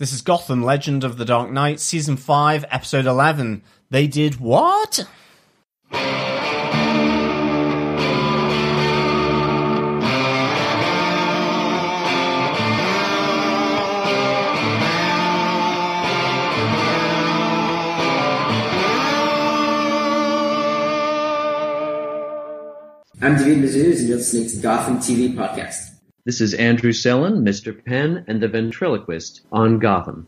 This is Gotham Legend of the Dark Knight, Season 5, Episode 11. They did what? I'm David Mazouz, and you're listening to Gotham TV Podcast. This is Andrew Sellon, Mr. Penn, and the ventriloquist on Gotham.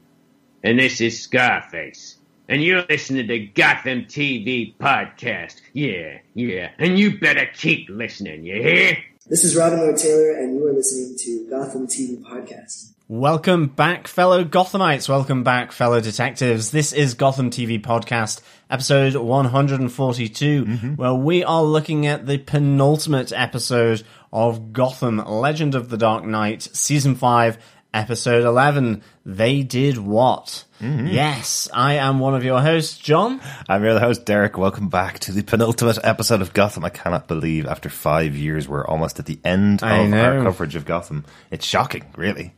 And this is Scarface. And you're listening to Gotham TV Podcast. Yeah, yeah. And you better keep listening, you hear? This is Robin Lord Taylor, and you are listening to Gotham TV Podcast. Welcome back, fellow Gothamites. Welcome back, fellow detectives. This is Gotham TV Podcast, episode 142, mm-hmm. where we are looking at the penultimate episode of Gotham Legend of the Dark Knight, season 5, episode 11. They did what? Mm-hmm. Yes, I am one of your hosts, John. I'm your other host, Derek. Welcome back to the penultimate episode of Gotham. I cannot believe after five years we're almost at the end I of our coverage of Gotham. It's shocking, really.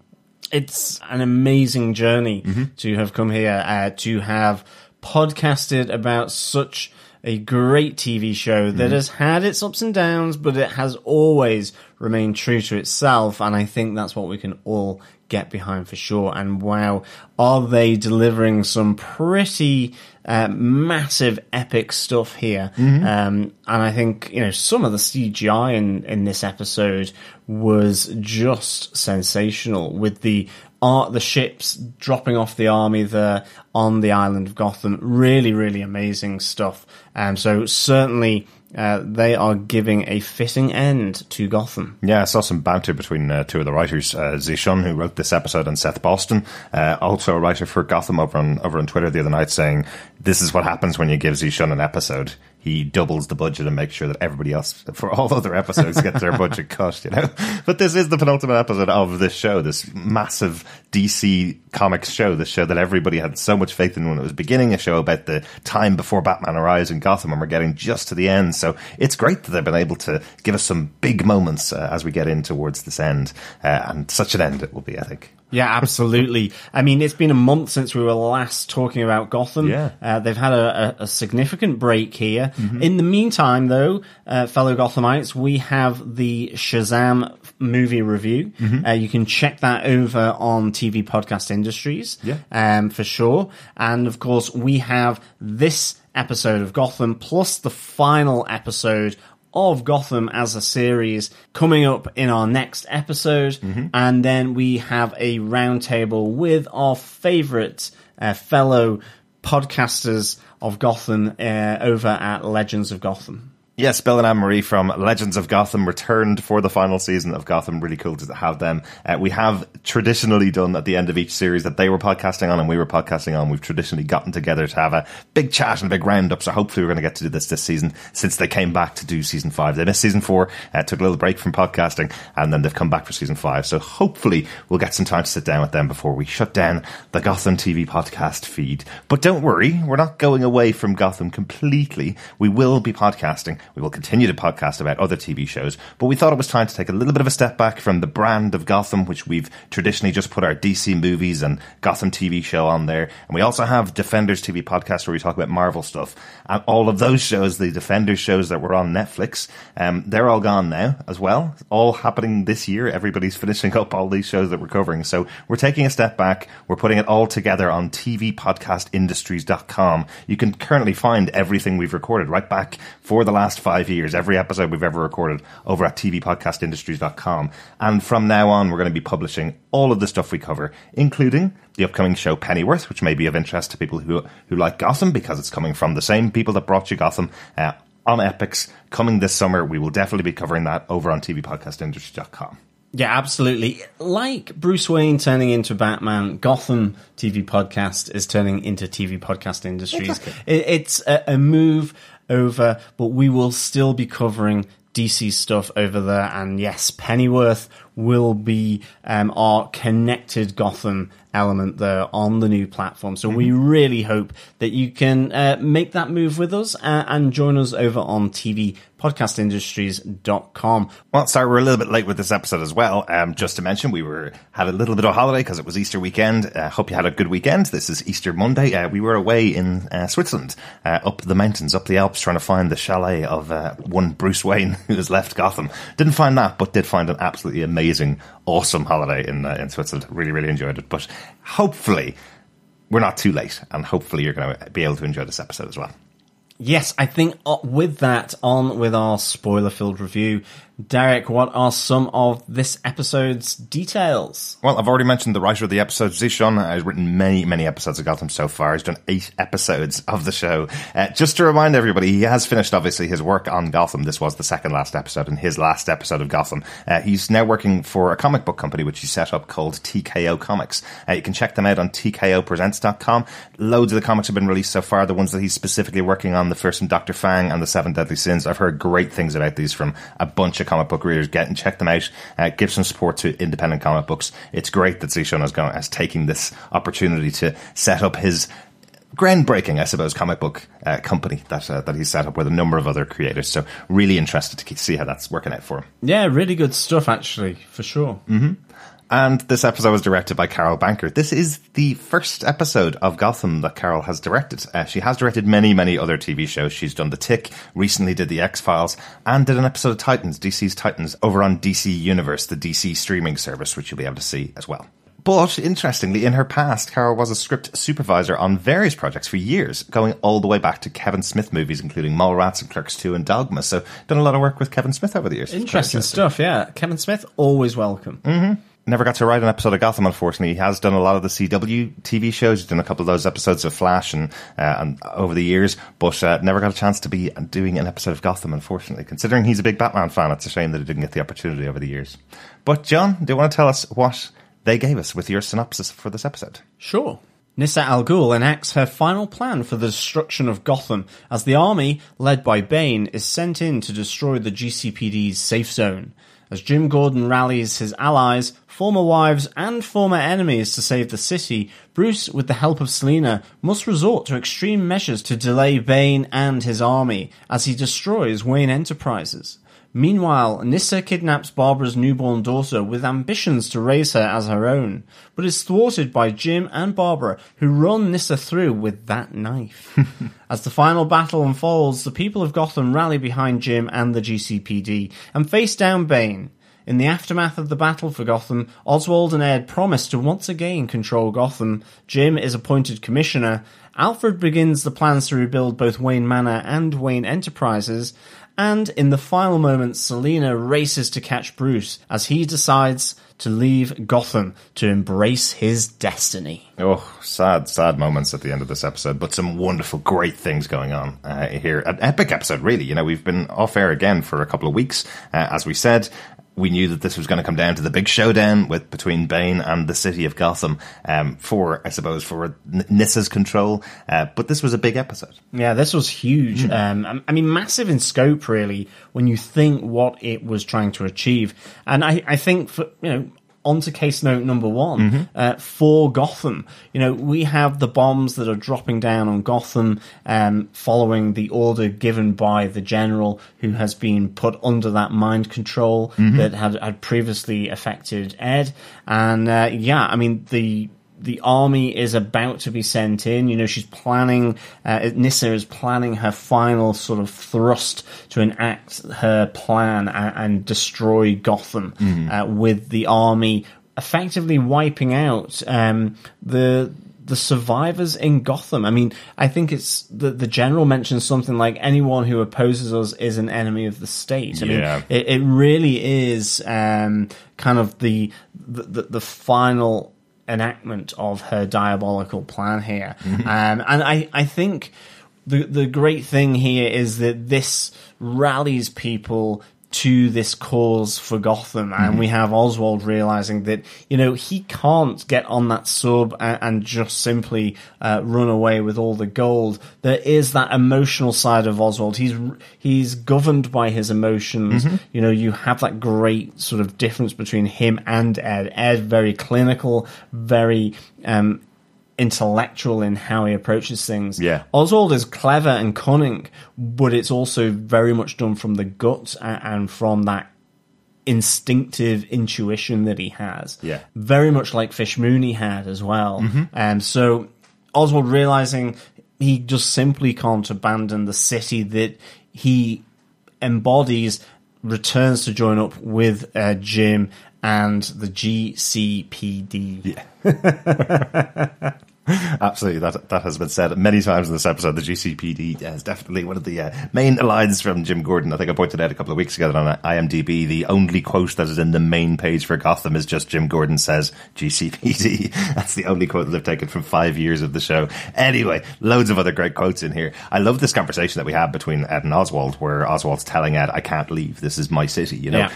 It's an amazing journey to have come here uh, to have podcasted about such a great TV show that has had its ups and downs, but it has always remained true to itself. And I think that's what we can all get behind for sure. And wow, are they delivering some pretty uh, massive, epic stuff here? Um, and I think you know some of the CGI in in this episode was just sensational with the art, the ships dropping off the army there on the island of Gotham. Really, really amazing stuff. Um, so certainly. Uh, they are giving a fitting end to Gotham. Yeah, I saw some banter between uh, two of the writers, uh, Tze Chun, who wrote this episode, and Seth Boston, uh, also a writer for Gotham over on over on Twitter the other night, saying this is what happens when you give Tze Chun an episode. He doubles the budget and makes sure that everybody else for all other episodes gets their budget cut. You know, but this is the penultimate episode of this show, this massive DC Comics show, this show that everybody had so much faith in when it was beginning, a show about the time before Batman arrives in Gotham, and we're getting just to the end. So it's great that they've been able to give us some big moments uh, as we get in towards this end, uh, and such an end it will be, I think. Yeah, absolutely. I mean, it's been a month since we were last talking about Gotham. Yeah. Uh, they've had a, a, a significant break here. In the meantime, though, uh, fellow Gothamites, we have the Shazam movie review. Uh, you can check that over on TV Podcast Industries. Yeah. Um, for sure. And of course, we have this episode of Gotham plus the final episode of Gotham as a series coming up in our next episode. And then we have a roundtable with our favorite uh, fellow podcasters of Gotham uh, over at Legends of Gotham. Yes, Bill and Anne Marie from Legends of Gotham returned for the final season of Gotham. Really cool to have them. Uh, we have traditionally done at the end of each series that they were podcasting on and we were podcasting on. We've traditionally gotten together to have a big chat and a big roundup. So hopefully we're going to get to do this this season since they came back to do season five. They missed season four, uh, took a little break from podcasting, and then they've come back for season five. So hopefully we'll get some time to sit down with them before we shut down the Gotham TV podcast feed. But don't worry, we're not going away from Gotham completely. We will be podcasting. We will continue to podcast about other TV shows, but we thought it was time to take a little bit of a step back from the brand of Gotham, which we've traditionally just put our DC movies and Gotham TV show on there. And we also have Defenders TV podcast where we talk about Marvel stuff. And all of those shows, the Defenders shows that were on Netflix, um, they're all gone now as well. All happening this year. Everybody's finishing up all these shows that we're covering. So we're taking a step back. We're putting it all together on tvpodcastindustries.com. You can currently find everything we've recorded right back for the last five years, every episode we've ever recorded over at tvpodcastindustries.com. And from now on, we're going to be publishing all of the stuff we cover, including the upcoming show Pennyworth, which may be of interest to people who, who like Gotham because it's coming from the same people that brought you Gotham. Uh, on Epix coming this summer, we will definitely be covering that over on tvpodcastindustries.com. Yeah, absolutely. Like Bruce Wayne turning into Batman, Gotham TV podcast is turning into TV podcast industries. It, it's a, a move over, but we will still be covering DC stuff over there. And yes, Pennyworth will be um, our connected Gotham element there on the new platform. So we really hope that you can uh, make that move with us uh, and join us over on TV podcastindustries.com. Well, sorry, we're a little bit late with this episode as well. Um, just to mention, we were had a little bit of holiday because it was Easter weekend. Uh, hope you had a good weekend. This is Easter Monday. Uh, we were away in uh, Switzerland, uh, up the mountains, up the Alps, trying to find the chalet of uh, one Bruce Wayne who has left Gotham. Didn't find that, but did find an absolutely amazing, awesome holiday in uh, in Switzerland. Really, really enjoyed it. But hopefully, we're not too late, and hopefully, you're going to be able to enjoy this episode as well. Yes, I think uh, with that, on with our spoiler filled review. Derek, what are some of this episode's details? Well, I've already mentioned the writer of the episode, Tze Chun, has written many, many episodes of Gotham so far. He's done eight episodes of the show. Uh, just to remind everybody, he has finished, obviously, his work on Gotham. This was the second last episode and his last episode of Gotham. Uh, he's now working for a comic book company, which he set up called TKO Comics. Uh, you can check them out on tkopresents.com. Loads of the comics have been released so far. The ones that he's specifically working on, the first from Dr. Fang and the Seven Deadly Sins. I've heard great things about these from a bunch of comic book readers. Get and check them out. Uh, give some support to independent comic books. It's great that Tze Chun has gone has taking this opportunity to set up his groundbreaking, I suppose, comic book uh, company that uh, that he's set up with a number of other creators. So really interested to see how that's working out for him. Yeah, really good stuff, actually, for sure. And this episode was directed by Carol Banker. This is the first episode of Gotham that Carol has directed. Uh, she has directed many, many other TV shows. She's done The Tick, recently did The X Files, and did an episode of Titans, DC's Titans, over on DC Universe, the DC streaming service, which you'll be able to see as well. But interestingly, in her past, Carol was a script supervisor on various projects for years, going all the way back to Kevin Smith movies, including Mallrats and Clerks 2 and Dogma. So, done a lot of work with Kevin Smith over the years. Interesting stuff, yeah. Kevin Smith, always welcome. Never got to write an episode of Gotham, unfortunately. He has done a lot of the CW TV shows. He's done a couple of those episodes of Flash and, uh, and over the years, but uh, never got a chance to be doing an episode of Gotham, unfortunately. Considering he's a big Batman fan, it's a shame that he didn't get the opportunity over the years. But John, do you want to tell us what they gave us with your synopsis for this episode? Sure. Nyssa Al Ghul enacts her final plan for the destruction of Gotham as the army, led by Bane, is sent in to destroy the GCPD's safe zone. As Jim Gordon rallies his allies, former wives, and former enemies to save the city, Bruce, with the help of Selina, must resort to extreme measures to delay Bane and his army as he destroys Wayne Enterprises. Meanwhile, Nyssa kidnaps Barbara's newborn daughter with ambitions to raise her as her own, but is thwarted by Jim and Barbara, who run Nyssa through with that knife. as the final battle unfolds, the people of Gotham rally behind Jim and the GCPD and face down Bane. In the aftermath of the battle for Gotham, Oswald and Ed promise to once again control Gotham. Jim is appointed commissioner. Alfred begins the plans to rebuild both Wayne Manor and Wayne Enterprises. And in the final moments, Selina races to catch Bruce as he decides to leave Gotham to embrace his destiny. Oh, sad, sad moments at the end of this episode, but some wonderful, great things going on uh, here. An epic episode, really. You know, we've been off air again for a couple of weeks, uh, as we said. We knew that this was going to come down to the big showdown with between Bane and the city of Gotham um, for, I suppose, for Nyssa's control. Uh, but this was a big episode. Yeah, this was huge. Um, I mean, massive in scope, really, when you think what it was trying to achieve. And I, I think, for, you know, on to case note number one uh, for Gotham. You know, we have the bombs that are dropping down on Gotham um, following the order given by the general who has been put under that mind control that had, had previously affected Ed. And uh, yeah, I mean, the the army is about to be sent in. You know, she's planning, uh, Nyssa is planning her final sort of thrust to enact her plan and, and destroy Gotham uh, with the army effectively wiping out um, the the survivors in Gotham. I mean, I think it's the the general mentions something like anyone who opposes us is an enemy of the state. I Yeah. mean, it, it really is um, kind of the the the final enactment of her diabolical plan here. Um, and I I think the the great thing here is that this rallies people to this cause for Gotham, and we have Oswald realizing that you know he can't get on that sub and, and just simply uh, run away with all the gold. There is that emotional side of Oswald. He's he's governed by his emotions. You know, you have that great sort of difference between him and Ed. Ed very clinical, very um, intellectual in how he approaches things. Yeah. Oswald is clever and cunning, but it's also very much done from the gut and from that instinctive intuition that he has. Yeah. Very much like Fish Mooney had as well. And so Oswald realizing he just simply can't abandon the city that he embodies returns to join up with uh, Jim and the GCPD. Absolutely, that that has been said many times in this episode. The GCPD is definitely one of the uh, main lines from Jim Gordon. I think I pointed out a couple of weeks ago that on IMDb, the only quote that is in the main page for Gotham is just Jim Gordon says GCPD. That's the only quote that they've taken from five years of the show. Anyway, loads of other great quotes in here. I love this conversation that we had between Ed and Oswald, where Oswald's telling Ed, "I can't leave. This is my city." You know, Yeah.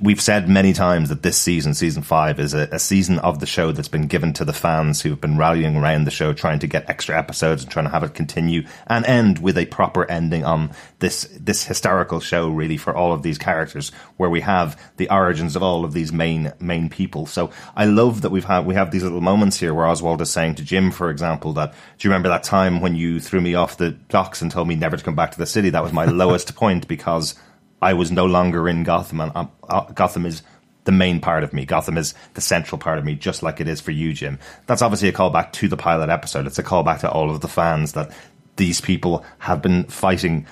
we've said many times that this season, season five, is a, a season of the show that's been given to the fans who have been rallying around the show, trying to get extra episodes and trying to have it continue and end with a proper ending on this this historical show, really, for all of these characters, where we have the origins of all of these main main people. So I love that we've had we have these little moments here where Oswald is saying to Jim, for example, that do you remember that time when you threw me off the docks and told me never to come back to the city? That was my lowest point because I was no longer in Gotham, and um, uh, Gotham is the main part of me. Gotham is the central part of me, just like it is for you, Jim. That's obviously a callback to the pilot episode. It's a callback to all of the fans that these people have been fighting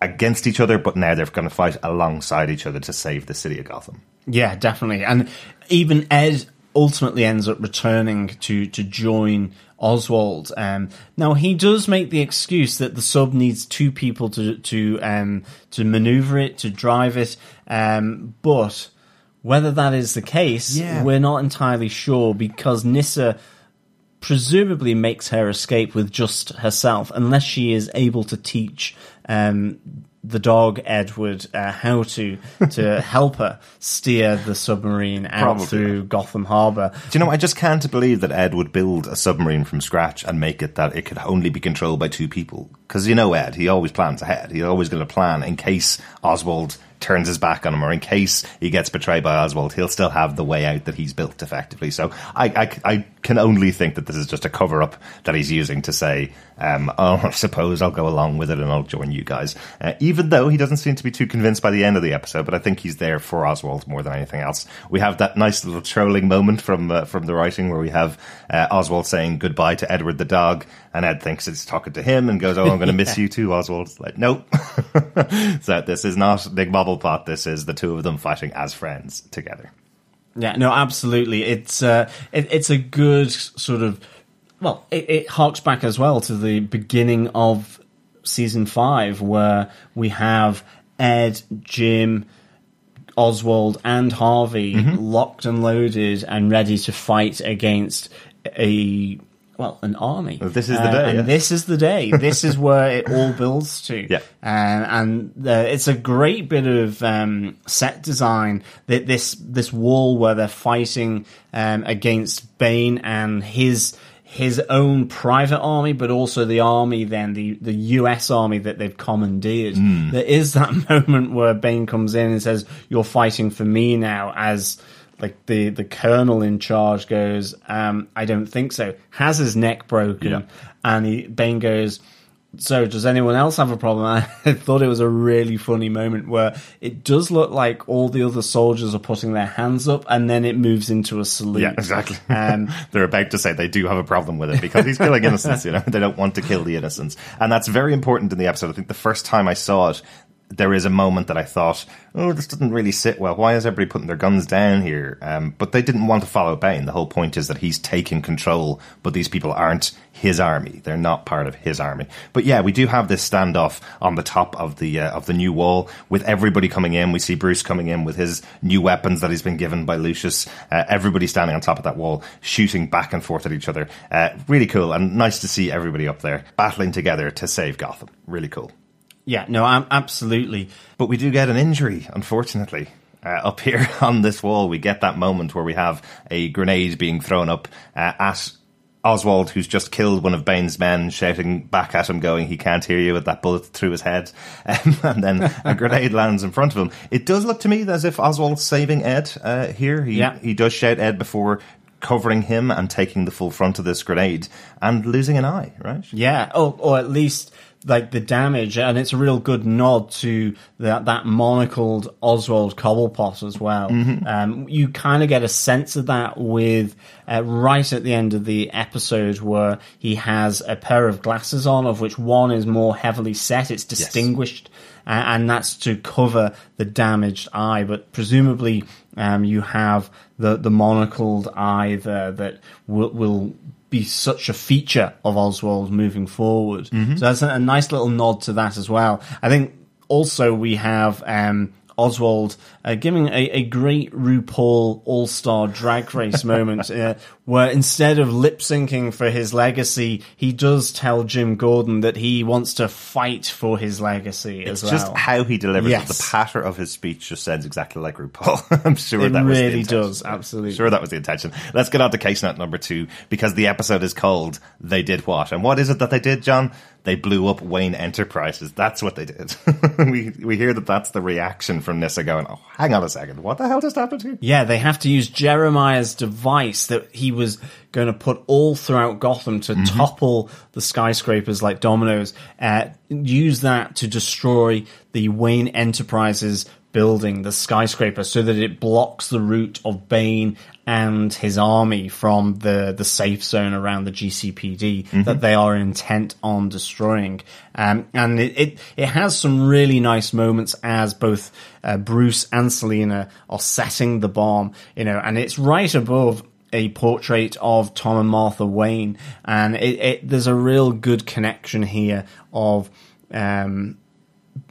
against each other, but now they're going to fight alongside each other to save the city of Gotham. Yeah, definitely. And even Ed ultimately ends up returning to to join Oswald. Um, now he does make the excuse that the sub needs two people to to um, to maneuver it, to drive it. Um, but whether that is the case, Yeah. we're not entirely sure because Nyssa presumably makes her escape with just herself, unless she is able to teach um, the dog Edward uh, how to to help her steer the submarine out Probably. through Gotham Harbor. Do you know, I just can't believe that Ed would build a submarine from scratch and make it that it could only be controlled by two people. Because you know, Ed, he always plans ahead. He's always going to plan in case Oswald turns his back on him or in case he gets betrayed by Oswald, he'll still have the way out that he's built effectively. So I, I, I can only think that this is just a cover up that he's using to say, um, oh, I suppose I'll go along with it and I'll join you guys. Uh, even though he doesn't seem to be too convinced by the end of the episode, but I think he's there for Oswald more than anything else. We have that nice little trolling moment from uh, from the writing where we have uh, Oswald saying goodbye to Edward the dog, and Ed thinks it's talking to him and goes, "Oh, I'm going to miss you too, Oswald." Like, nope. so this is not Big Bobble Pot. This is the two of them fighting as friends together. Yeah, no, absolutely. It's uh, it, it's a good sort of well, it, it harks back as well to the beginning of season five, where we have Ed, Jim, Oswald, and Harvey locked and loaded and ready to fight against a well, an army. This is the Uh, day, and yeah. this is the day. This is where it all builds to. Yeah. Um, and uh, it's a great bit of um, set design. That this this wall where they're fighting um, against Bane and his his own private army, but also the army then the the U.S. army that they've commandeered. Hmm. There is that moment where Bane comes in and says, "You're fighting for me now." As like the the colonel in charge goes, um, "I don't think so." Has his neck broken, Yeah. and he, Bane goes. So, does anyone else have a problem? I thought it was a really funny moment where it does look like all the other soldiers are putting their hands up, and then it moves into a salute. Yeah, exactly. Um, They're about to say they do have a problem with it because he's killing innocents, you know. They don't want to kill the innocents. And that's very important in the episode. I think the first time I saw it, there is a moment that I thought, oh, this doesn't really sit well. Why is everybody putting their guns down here? Um, but they didn't want to follow Bane. The whole point is that he's taking control, but these people aren't his army. They're not part of his army. But yeah, we do have this standoff on the top of the uh, of the new wall with everybody coming in. We see Bruce coming in with his new weapons that he's been given by Lucius. Uh, everybody standing on top of that wall, shooting back and forth at each other. Uh, really cool and nice to see everybody up there battling together to save Gotham. Really cool. Yeah, no, I'm absolutely. But we do get an injury, unfortunately. Uh, up here on this wall, we get that moment where we have a grenade being thrown up uh, at Oswald, who's just killed one of Bane's men, shouting back at him, going, "He can't hear you!" with that bullet through his head, um, and then a grenade lands in front of him. It does look to me as if Oswald's saving Ed uh, here. He Yeah. he does shout Ed before covering him and taking the full front of this grenade and losing an eye. Right? Yeah, or or at least like the damage, and it's a real good nod to that that monocled Oswald Cobblepot as well. Um, you kind of get a sense of that with uh, right at the end of the episode where he has a pair of glasses on, of which one is more heavily set. It's distinguished. a- And that's to cover the damaged eye, but presumably um, you have the the monocled eye there that will, will be such a feature of Oswald moving forward. So that's a, a nice little nod to that as well. I think also we have um, Oswald uh, giving a, a great RuPaul All Star Drag Race moment, uh, where instead of lip syncing for his legacy, he does tell Jim Gordon that he wants to fight for his legacy It's as well. just how he delivers Yes. it. The patter of his speech just sounds exactly like RuPaul. I'm sure It that was the really does, absolutely. Sure, that was the intention. Let's get on to case note number two because the episode is called "They Did What," and what is it that they did, John? They blew up Wayne Enterprises. That's what they did. we we hear that that's the reaction from Nyssa going, "Oh, hang on a second, what the hell just happened here?" Yeah, they have to use Jeremiah's device that he was going to put all throughout Gotham to topple the skyscrapers like dominoes. Uh, use that to destroy the Wayne Enterprises building, the skyscraper, so that it blocks the route of Bane and his army from the, the safe zone around the GCPD that they are intent on destroying. Um, and it, it, it has some really nice moments as both uh, Bruce and Selina are setting the bomb, you know, and it's right above a portrait of Tom and Martha Wayne, and it, it, there's a real good connection here of um,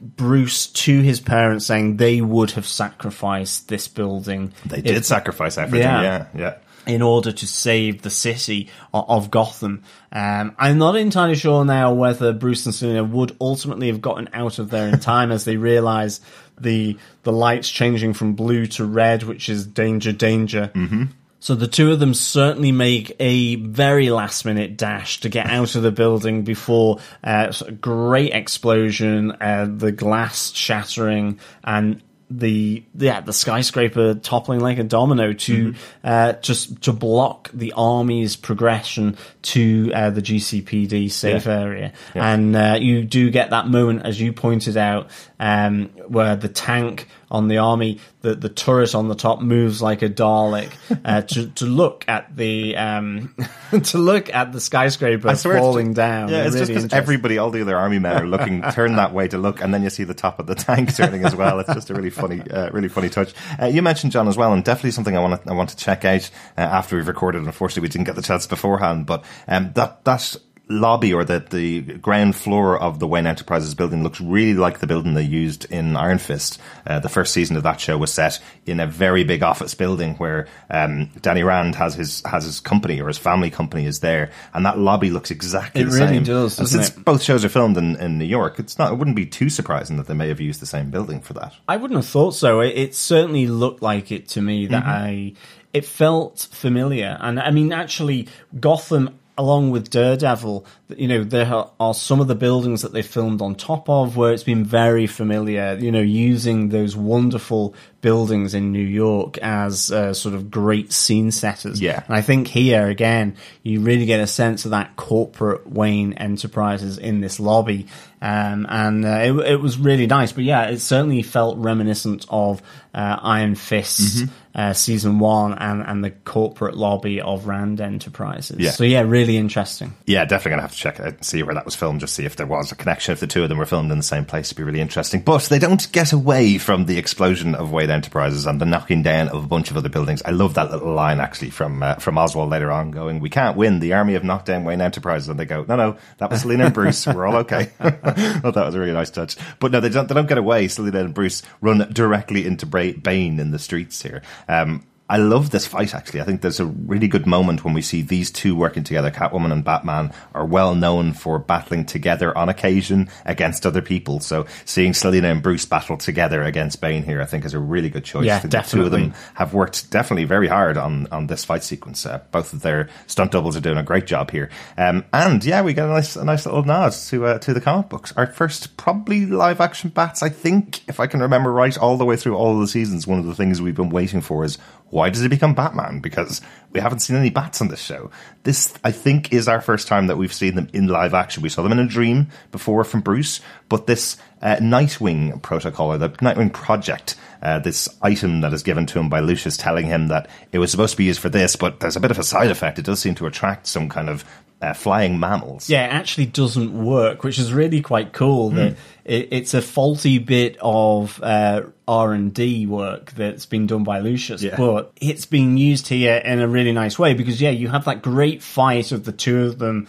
Bruce to his parents saying they would have sacrificed this building. They if- did sacrifice everything. Yeah. Yeah, yeah. in order to save the city o- of Gotham. Um, I'm not entirely sure now whether Bruce and Selina would ultimately have gotten out of there in time as they realize the the lights changing from blue to red, which is danger, danger. Mm-hmm. So the two of them certainly make a very last minute dash to get out of the building before uh, a great explosion, uh, the glass shattering, and the yeah the skyscraper toppling like a domino to uh, just to block the army's progression to uh, the GCPD safe Yeah. area, and uh, you do get that moment as you pointed out um, where the tank on the army, the the turret on the top moves like a Dalek uh, to to look at the um, to look at the skyscraper falling just- down. Yeah, it's Really just because everybody, all the other army men are looking, turn that way to look, and then you see the top of the tank turning as well. It's just a really funny, uh, really funny touch. Uh, you mentioned John as well, and definitely something I want to, I want to check out uh, after we've recorded. Unfortunately, we didn't get the chance beforehand, but um, that that lobby or the the ground floor of the Wayne Enterprises building looks really like the building they used in Iron Fist. Uh, the first season of that show was set in a very big office building where um, Danny Rand has his has his company or his family company is there, and that lobby looks exactly It the really same. does, And since it? both shows are filmed in, in New York, it's not. It wouldn't be too surprising that they may have used the same building for that. I wouldn't have thought so. It, it certainly looked like it to me that I. It felt familiar, and I mean, actually, Gotham, along with Daredevil, you know, there are, some of the buildings that they filmed on top of where it's been very familiar. You know, using those wonderful buildings in New York as uh, sort of great scene setters. Yeah. And I think here again, you really get a sense of that corporate Wayne Enterprises in this lobby, um, and uh, it, it was really nice. But yeah, it certainly felt reminiscent of uh, Iron Fist Mm-hmm. Uh, season one and and the corporate lobby of Rand Enterprises. Yeah. So yeah, really interesting. Yeah, definitely gonna have to check it out and see where that was filmed, just see if there was a connection. If the two of them were filmed in the same place, it'd be really interesting. But they don't get away from the explosion of Wayne Enterprises and the knocking down of a bunch of other buildings. I love that little line actually from uh, from Oswald later on, going, "We can't win. The army have knocked down Wayne Enterprises," and they go, "No, no, that was Selina and Bruce. We're all okay." well, that was a really nice touch. But no, they don't. They don't get away. Selina and Bruce run directly into Bane in the streets here. Um, I love this fight, actually. I think there's a really good moment when we see these two working together. Catwoman and Batman are well known for battling together on occasion against other people. So seeing Selina and Bruce battle together against Bane here, I think is a really good choice. Yeah, think The two of them have worked definitely very hard on, on this fight sequence. Uh, both of their stunt doubles are doing a great job here. Um, and yeah, we get a nice, a nice little nod to, uh, to the comic books. Our first probably live action bats, I think, if I can remember right, all the way through all of the seasons. One of the things we've been waiting for is why does he become Batman? Because we haven't seen any bats on this show. This, I think, is our first time that we've seen them in live action. We saw them in a dream before from Bruce, but this uh, Nightwing protocol or the Nightwing project, uh, this item that is given to him by Lucius telling him that it was supposed to be used for this, but there's a bit of a side effect. It does seem to attract some kind of uh, flying mammals. Yeah, it actually doesn't work, which is really quite cool. That it, it's a faulty bit of uh, R and D work that's been done by Lucius, Yeah. but it's being used here in a really nice way because yeah, you have that great fight of the two of them,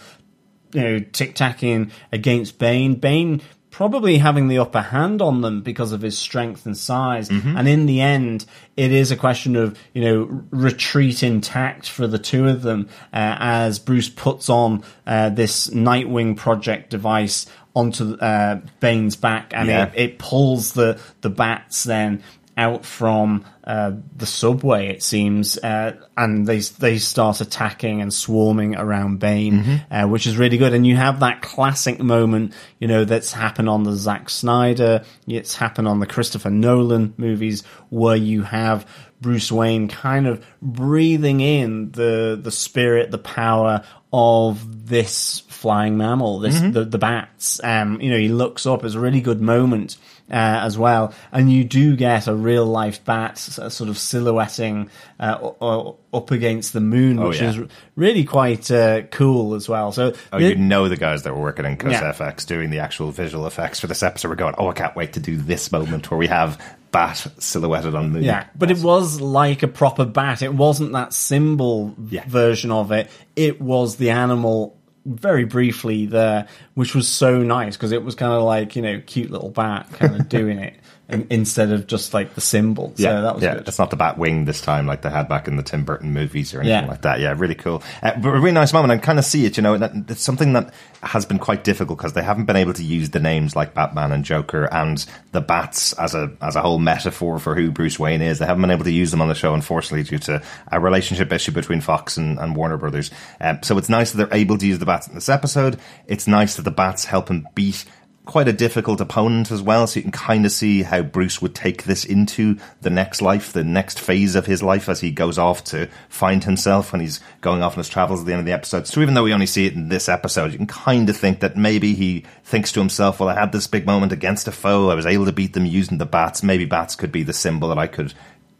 you know, tic tacking against Bane. Bane probably having the upper hand on them because of his strength and size. And in the end, it is a question of, you know, retreat intact for the two of them uh, as Bruce puts on uh, this Nightwing project device onto uh, Bane's back and Yeah. it, it pulls the, the bats then out from uh, the subway, it seems, uh, and they they start attacking and swarming around Bane, uh, which is really good. And you have that classic moment, you know, that's happened on the Zack Snyder, it's happened on the Christopher Nolan movies, where you have Bruce Wayne kind of breathing in the the spirit, the power of this flying mammal, this the, the bats. Um, you know, he looks up. It's a really good moment uh, as well, and you do get a real life bat sort of silhouetting uh, up against the moon, Oh, which yeah. is really quite uh, cool as well. So Oh, the- you know the guys that were working in Cos Yeah. FX doing the actual visual effects for this episode were going, oh, I can't wait to do this moment where we have Bat silhouetted on the moon. Yeah, but it was like a proper bat. It wasn't that symbol Yeah. version of it. It was the animal very briefly there, which was so nice because it was kind of like, you know, cute little bat kind of doing it in, instead of just like the symbol. So Yeah, that was yeah. good. It's not the bat wing this time like they had back in the Tim Burton movies or anything Yeah. like that. Yeah, really cool. Uh, but a really nice moment. I kind of see it, you know, that, it's something that has been quite difficult because they haven't been able to use the names like Batman and Joker and the bats as a as a whole metaphor for who Bruce Wayne is. They haven't been able to use them on the show, unfortunately, due to a relationship issue between Fox and, and Warner Brothers. Um, so it's nice that they're able to use the bats in this episode. It's nice that the bats help him beat quite a difficult opponent as well, so you can kind of see how Bruce would take this into the next life, the next phase of his life as he goes off to find himself when he's going off on his travels at the end of the episode. So even though we only see it in this episode, you can kind of think that maybe he thinks to himself, well, I had this big moment against a foe, I was able to beat them using the bats, maybe bats could be the symbol that I could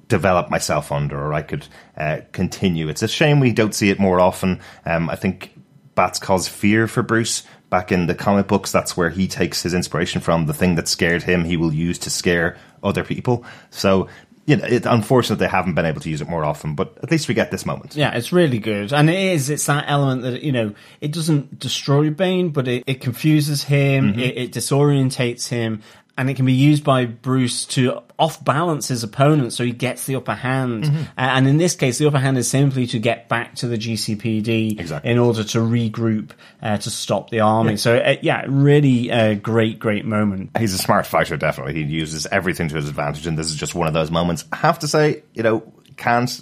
develop myself under or I could uh, continue. It's a shame we don't see it more often. Um, I think bats cause fear for Bruce. Back in the comic books, that's where he takes his inspiration from. The thing that scared him, he will use to scare other people. So, you know, it's unfortunate they haven't been able to use it more often, but at least we get this moment. Yeah, it's really good. And it is, it's that element that, you know, it doesn't destroy Bane, but it, it confuses him, mm-hmm. it, it disorientates him, and it can be used by Bruce to off balance his opponent so he gets the upper hand. Uh, and in this case, the upper hand is simply to get back to the GCPD Exactly. in order to regroup uh, to stop the army. So, uh, yeah, really a great, great moment. He's a smart fighter, definitely. He uses everything to his advantage, and this is just one of those moments. I have to say, you know, can't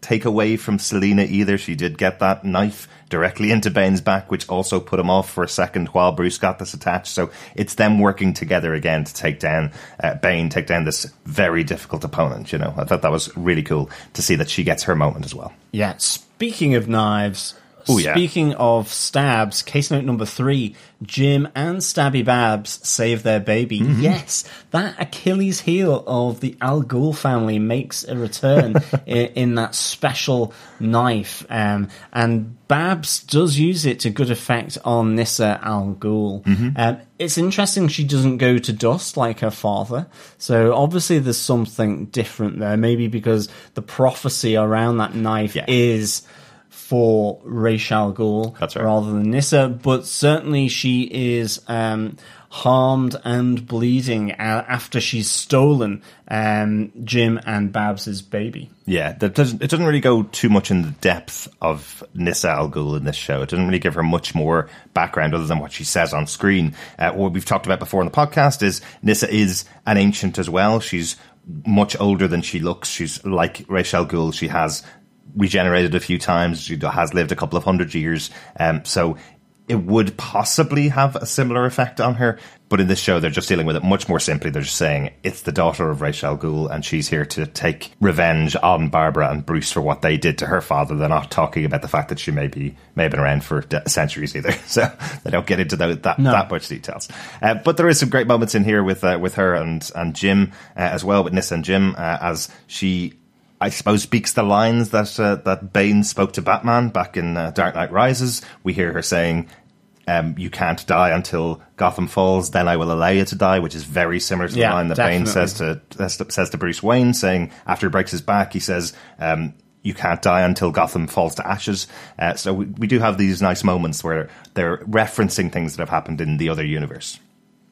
take away from Selina either. She did get that knife directly into Bane's back, which also put him off for a second while Bruce got this attached. So it's them working together again to take down uh, Bane, take down this very difficult opponent. You know, I thought that was really cool to see that she gets her moment as well. Yeah. Speaking of knives, Ooh, yeah. speaking of stabs, case note number three: Jim and Stabby Babs save their baby. Mm-hmm. Yes, that Achilles heel of the Al Ghul family makes a return in, in that special knife, um, and Babs does use it to good effect on Nyssa Al Ghul. Mm-hmm. Um, it's interesting she doesn't go to dust like her father. So obviously there's something different there. Maybe because the prophecy around that knife Yeah. is for Ra's al Ghul right. rather than Nyssa, but certainly she is um, harmed and bleeding after she's stolen um, Jim and Babs's baby. Yeah, that doesn't, it doesn't really go too much in the depth of Nyssa Al Ghul in this show. It doesn't really give her much more background other than what she says on screen. Uh, what we've talked about before in the podcast is Nyssa is an ancient as well. She's much older than she looks. She's like Ra's al She has regenerated a few times. She has lived a couple of hundred years. Um, so it would possibly have a similar effect on her. But in this show, they're just dealing with it much more simply. They're just saying it's the daughter of Ra's al Ghul, and she's here to take revenge on Barbara and Bruce for what they did to her father. They're not talking about the fact that she may be may have been around for de- centuries either, so they don't get into that that, No. that much details. Uh, but there is some great moments in here with uh, with her and and Jim uh, as well, with Nyssa and Jim uh, as she I suppose speaks the lines that uh, that Bane spoke to Batman back in uh, Dark Knight Rises. We hear her saying, um, "You can't die until Gotham falls. Then I will allow you to die," which is very similar to Yeah, the line that Bane definitely. says to says to- says to Bruce Wayne, saying after he breaks his back, he says. Um, you can't die until Gotham falls to ashes. Uh, so we, we do have these nice moments where they're referencing things that have happened in the other universe.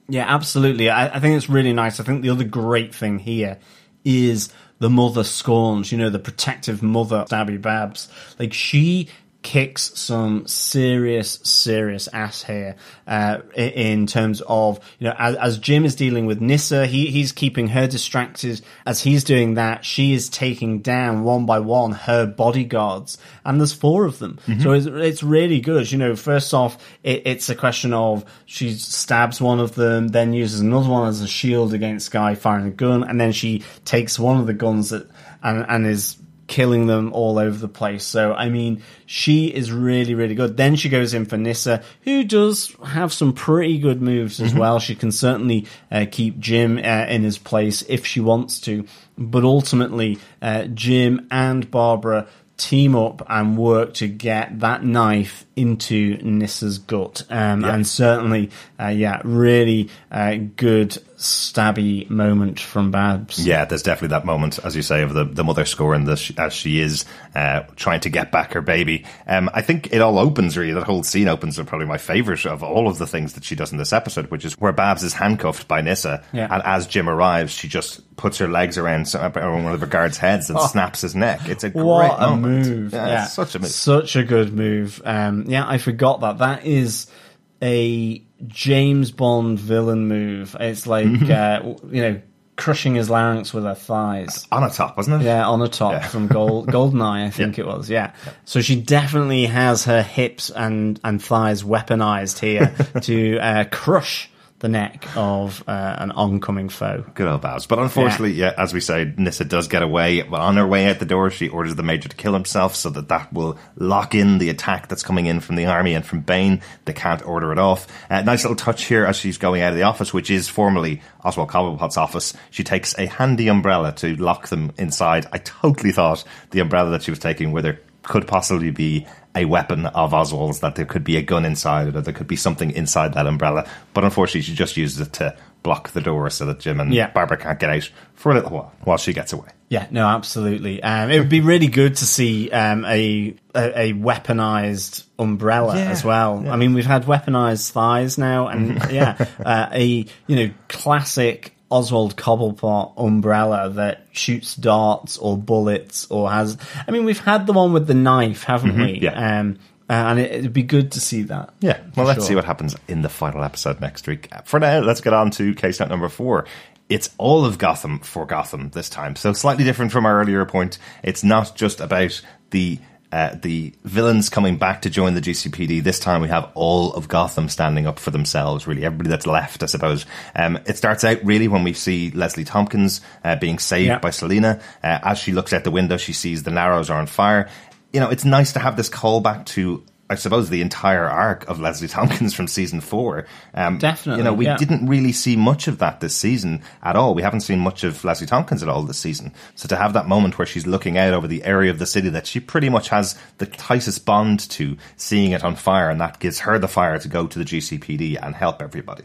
Yeah, absolutely. I, I think it's really nice. I think the other great thing here is the mother scorns, you know, the protective mother, Stabby Babs. Like, she kicks some serious, serious ass here uh, in terms of, you know, as, as Jim is dealing with Nyssa, he, he's keeping her distracted. As he's doing that, she is taking down one by one her bodyguards, and there's four of them. So it's, it's really good. You know, first off, it, it's a question of she stabs one of them, then uses another one as a shield against Guy firing a gun, and then she takes one of the guns that and, and is killing them all over the place. So, I mean, she is really, really good. Then she goes in for Nyssa, who does have some pretty good moves as well. She can certainly uh, keep Jim uh, in his place if she wants to. But ultimately, uh, Jim and Barbara team up and work to get that knife into Nyssa's gut. Um, And certainly, uh, yeah, really uh, good stabby moment from Babs. Yeah, there's definitely that moment, as you say, of the, the mother scoring this as she is uh, trying to get back her baby. Um, I think it all opens really. That whole scene opens with probably my favorite of all of the things that she does in this episode, which is where Babs is handcuffed by Nyssa, Yeah. and as Jim arrives, she just puts her legs around, one of the guards' heads and snaps his neck. It's a great Oh. What a moment. move! Yeah, Yeah, such a move. Such a good move. Um, yeah, I forgot that. That is a James Bond villain move. It's like Mm-hmm. uh, you know, crushing his larynx with her thighs. On a top, wasn't it? Yeah, on a top Yeah. from Gold Goldeneye, I think it was. Yeah. So she definitely has her hips and and thighs weaponized here to uh, crush the neck of uh, an oncoming foe. Good old Babs. But unfortunately, yeah. as we say, Nyssa does get away. But on her way out the door, she orders the Major to kill himself so that that will lock in the attack that's coming in from the army and from Bane. They can't order it off. Uh, nice little touch here as she's going out of the office, which is formerly Oswald Cobblepot's office. She takes a handy umbrella to lock them inside. I totally thought the umbrella that she was taking with her could possibly be a weapon of Oswald's, that there could be a gun inside it, or there could be something inside that umbrella. But unfortunately, she just uses it to block the door so that Jim and Yeah. Barbara can't get out for a little while while she gets away. Yeah, no, absolutely. Um, it would be really good to see um, a, a a weaponized umbrella Yeah, as well. I mean, we've had weaponized thighs now, and yeah, uh, a you know classic Oswald Cobblepot umbrella that shoots darts or bullets or has. I mean, we've had the one with the knife, haven't we? Mm-hmm. yeah. Um, uh, and it, it'd be good to see that. Yeah, well, let's sure. see what happens in the final episode next week. For now, let's get on to case note number four. It's all of Gotham for Gotham this time, so slightly different from our earlier point. It's not just about the uh, the villains coming back to join the GCPD. This time, we have all of Gotham standing up for themselves. Really, everybody that's left, I suppose. Um, it starts out really when we see Leslie Thompkins uh, being saved Yeah. by Selina. Uh, as she looks out the window, she sees the Narrows are on fire. You know, it's nice to have this callback to, I suppose, the entire arc of Leslie Thompkins from season four. Um, Definitely, You know, we yeah. didn't really see much of that this season at all. We haven't seen much of Leslie Thompkins at all this season. So to have that moment where she's looking out over the area of the city that she pretty much has the tightest bond to, seeing it on fire, and that gives her the fire to go to the GCPD and help everybody.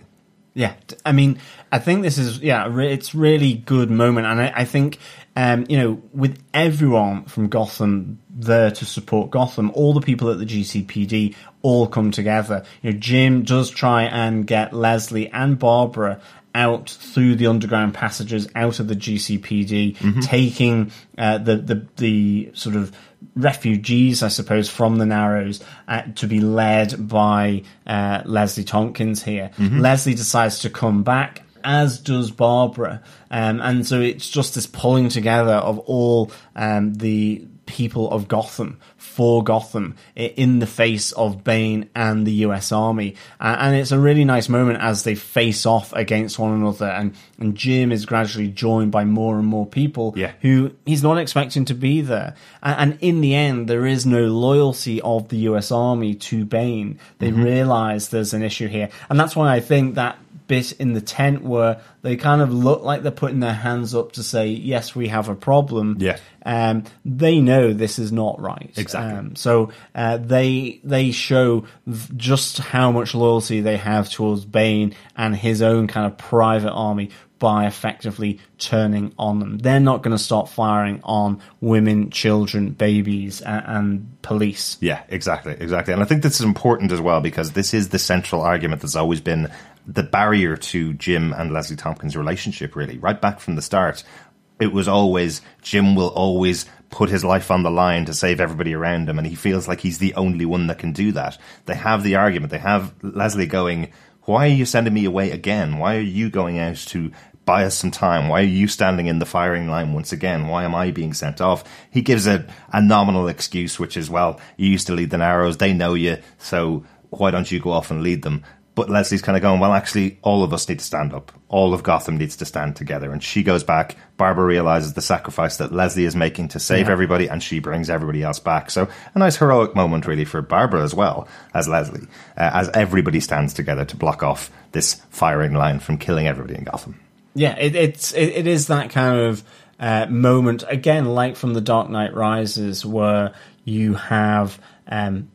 Yeah, I mean, I think this is yeah, it's really good moment, and I, I think um, you know, with everyone from Gotham there to support Gotham, all the people at the GCPD all come together. You know, Jim does try and get Leslie and Barbara out through the underground passages out of the GCPD, taking uh, the the the sort of refugees, I suppose, from the Narrows uh, to be led by uh, Leslie Thompkins here. Leslie decides to come back. As does Barbara, um, and so it's just this pulling together of all um, the people of Gotham for Gotham in the face of Bane and the US Army. Uh, and it's a really nice moment as they face off against one another. And, and Jim is gradually joined by more and more people Yeah. who he's not expecting to be there. And, and in the end, there is no loyalty of the US Army to Bane. They realize there's an issue here. And that's why I think that bit in the tent where they kind of look like they're putting their hands up to say, yes, we have a problem. Yeah. Um, they know this is not right. Exactly. Um, so uh, they they show just how much loyalty they have towards Bane and his own kind of private army by effectively turning on them. They're not going to stop firing on women, children, babies, and, and police. Yeah, exactly, exactly. And I think this is important as well because this is the central argument that's always been the barrier to Jim and Leslie Thompkins' relationship, really. Right back from the start, it was always Jim will always put his life on the line to save everybody around him, and he feels like he's the only one that can do that. They have the argument, they have Leslie going, Why are you sending me away again? Why are you going out to buy us some time. Why are you standing in the firing line once again? Why am I being sent off? He gives a, a nominal excuse, which is, well, you used to lead the Narrows. They know you. So why don't you go off and lead them? But Leslie's kind of going, well, actually, all of us need to stand up. All of Gotham needs to stand together. And she goes back. Barbara realizes the sacrifice that Leslie is making to save everybody, and she brings everybody else back. So a nice heroic moment, really, for Barbara as well as Leslie, uh, as everybody stands together to block off this firing line from killing everybody in Gotham. Yeah, it, it's it, it is that kind of uh, moment again, like from the Dark Knight Rises, where you have um,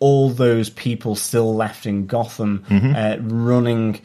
all those people still left in Gotham uh, running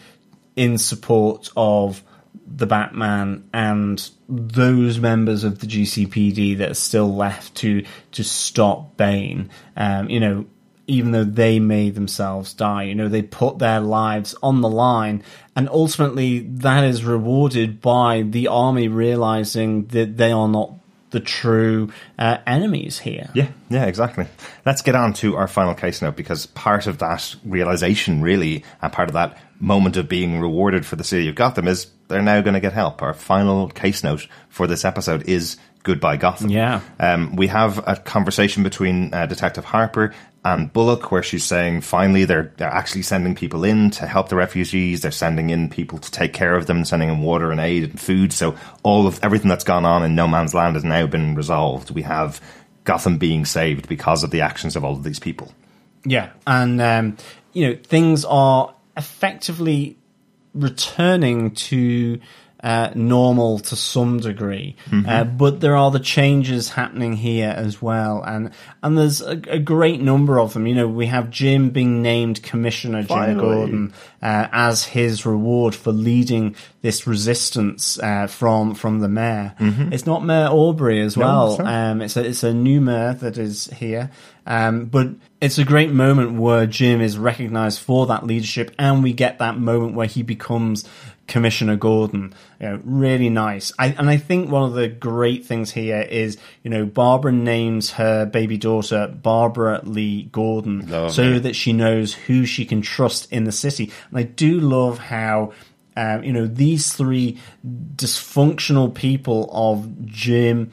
in support of the Batman and those members of the GCPD that are still left to to stop Bane. Um, you know, even though they made themselves die, you know, they put their lives on the line, and ultimately that is rewarded by the army realizing that they are not the true uh, enemies here. Yeah, yeah, exactly. Let's get on to our final case note because part of that realization, really, and part of that moment of being rewarded for the city of Gotham is they're now going to get help. Our final case note for this episode is Goodbye Gotham. Yeah. Um, we have a conversation between uh, Detective Harper and Bullock where she's saying finally they're, they're actually sending people in to help the refugees. They're sending in people to take care of them, sending in water and aid and food. So all of everything that's gone on in No Man's Land has now been resolved. We have Gotham being saved because of the actions of all of these people. Yeah, and um, you know things are effectively returning to uh, normal to some degree, uh, but there are the changes happening here as well, and and there's a, a great number of them. You know, we have Jim being named Commissioner Jim Gordon uh, as his reward for leading this resistance uh, from from the mayor. It's not Mayor Aubrey as well. it's. Um, it's a it's a new mayor that is here, um, but it's a great moment where Jim is recognised for that leadership, and we get that moment where he becomes Commissioner Gordon. You know, really nice. I, and I think one of the great things here is, you know, Barbara names her baby daughter Barbara Lee Gordon, Lovely. so that she knows who she can trust in the city. And I do love how. Um, you know, these three dysfunctional people of Jim,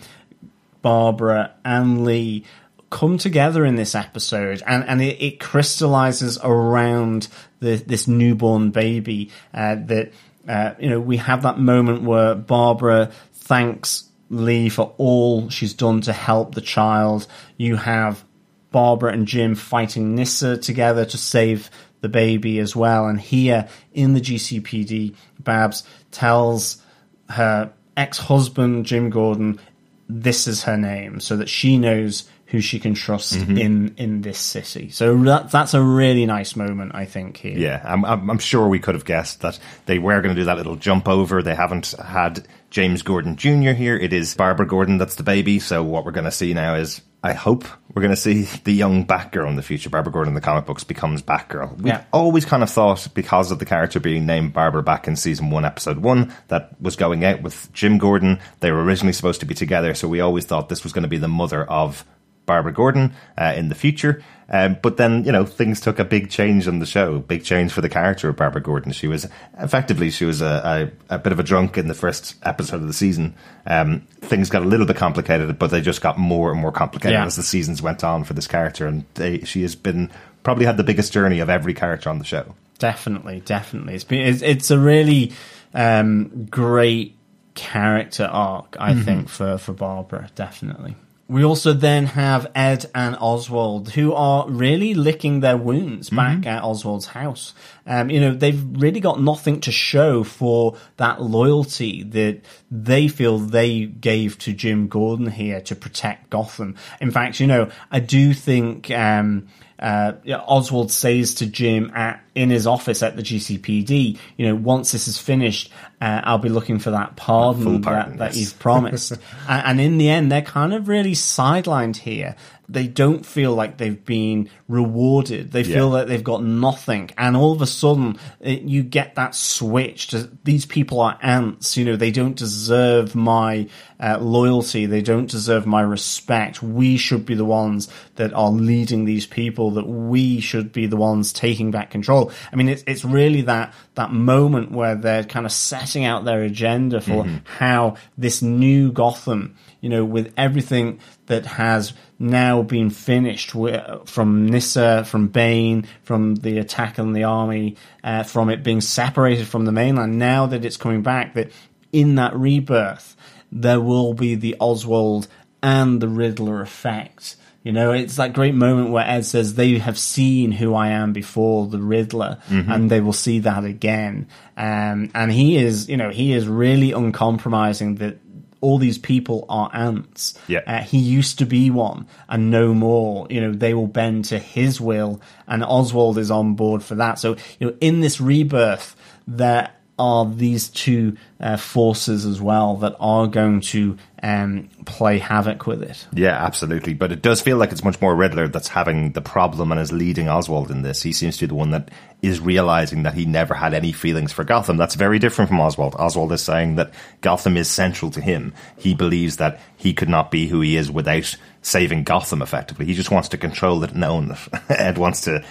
Barbara, and Lee come together in this episode, and and it, it crystallizes around the, this newborn baby. Uh, that uh, you know, we have that moment where Barbara thanks Lee for all she's done to help the child. You have Barbara and Jim fighting Nyssa together to save the baby as well. And here in the GCPD, Babs tells her ex husband, Jim Gordon, this is her name, so that she knows who she can trust Mm-hmm. in in this city. So that, that's a really nice moment, I think. Here, Yeah, I'm, I'm, sure we could have guessed that they were going to do that little jump over. They haven't had James Gordon Jr. here. It is Barbara Gordon that's the baby. So what we're going to see now is, I hope we're going to see the young Batgirl in the future. Barbara Gordon in the comic books becomes Batgirl. We've Yeah. always kind of thought, because of the character being named Barbara back in season one, episode one, that was going out with Jim Gordon. They were originally supposed to be together. So we always thought this was going to be the mother of Barbara Gordon uh, in the future. Um, but then, you know, things took a big change on the show, big change for the character of Barbara Gordon. She was effectively, she was a, a, a bit of a drunk in the first episode of the season. Um, things got a little bit complicated, but they just got more and more complicated Yeah. as the seasons went on for this character. And they, she has been probably had the biggest journey of every character on the show. Definitely, definitely. It's been it's, it's a really um, great character arc, I Mm-hmm. think, for for Barbara. Definitely. We also then have Ed and Oswald, who are really licking their wounds back Mm-hmm. at Oswald's house. Um, you know, they've really got nothing to show for that loyalty that they feel they gave to Jim Gordon here to protect Gotham. In fact, you know, I do think um, uh, yeah, Oswald says to Jim at in his office at the GCPD, you know, once this is finished, uh, I'll be looking for that pardon, pardon, that, that you've promised. and, and in the end, they're kind of really sidelined here. They don't feel like they've been rewarded. They feel Yeah. that they've got nothing. And all of a sudden, it, you get that switch to these people are ants. You know, they don't deserve my uh, loyalty. They don't deserve my respect. We should be the ones that are leading these people, that we should be the ones taking back control. I mean, it's, it's really that, that moment where they're kind of setting out their agenda for how this new Gotham, you know, with everything that has now been finished wi- from Nyssa, from Bane, from the attack on the army, uh, from it being separated from the mainland. Now that it's coming back, that in that rebirth, there will be the Oswald and the Riddler effect. You know, it's that great moment where Ed says they have seen who I am before the Riddler, and they will see that again. Um, and he is, you know, he is really uncompromising that all these people are ants. Yeah. Uh, he used to be one and no more. You know, they will bend to his will and Oswald is on board for that. So, you know, in this rebirth, there are these two uh, forces as well that are going to um, play havoc with it. Yeah, absolutely. But it does feel like it's much more Riddler that's having the problem and is leading Oswald in this. He seems to be the one that is realizing that he never had any feelings for Gotham. That's very different from Oswald. Oswald is saying that Gotham is central to him. He believes that he could not be who he is without saving Gotham effectively. He just wants to control it and own it. Ed wants to